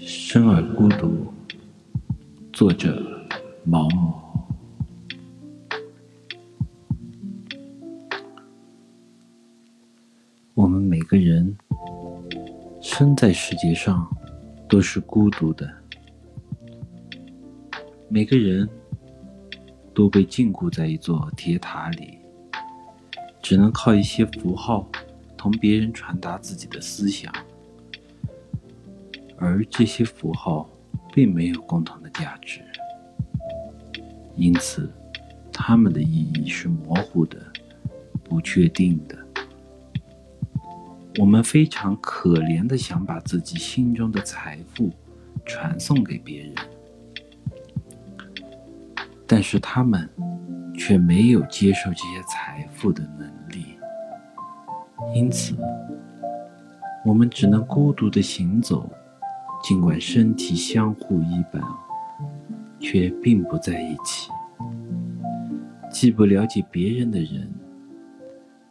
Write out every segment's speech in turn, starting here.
生而孤独，作者毛姆。我们每个人生在世界上都是孤独的，每个人都被禁锢在一座铁塔里，只能靠一些符号同别人传达自己的思想。而这些符号并没有共同的价值，因此，它们的意义是模糊的、不确定的。我们非常可怜的想把自己心中的财富传送给别人，但是他们却没有接受这些财富的能力，因此，我们只能孤独的行走。尽管身体相互依伴，却并不在一起。既不了解别人的人，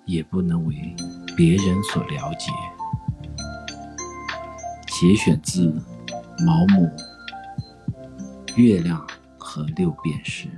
也不能为别人所了解。节选自毛姆《月亮和六便士》。